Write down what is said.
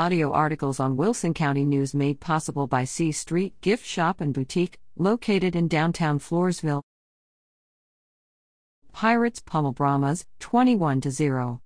Audio articles on Wilson County News made possible by C Street Gift Shop and Boutique, located in downtown Floresville. Pirates pummel Brahmas, 21 0.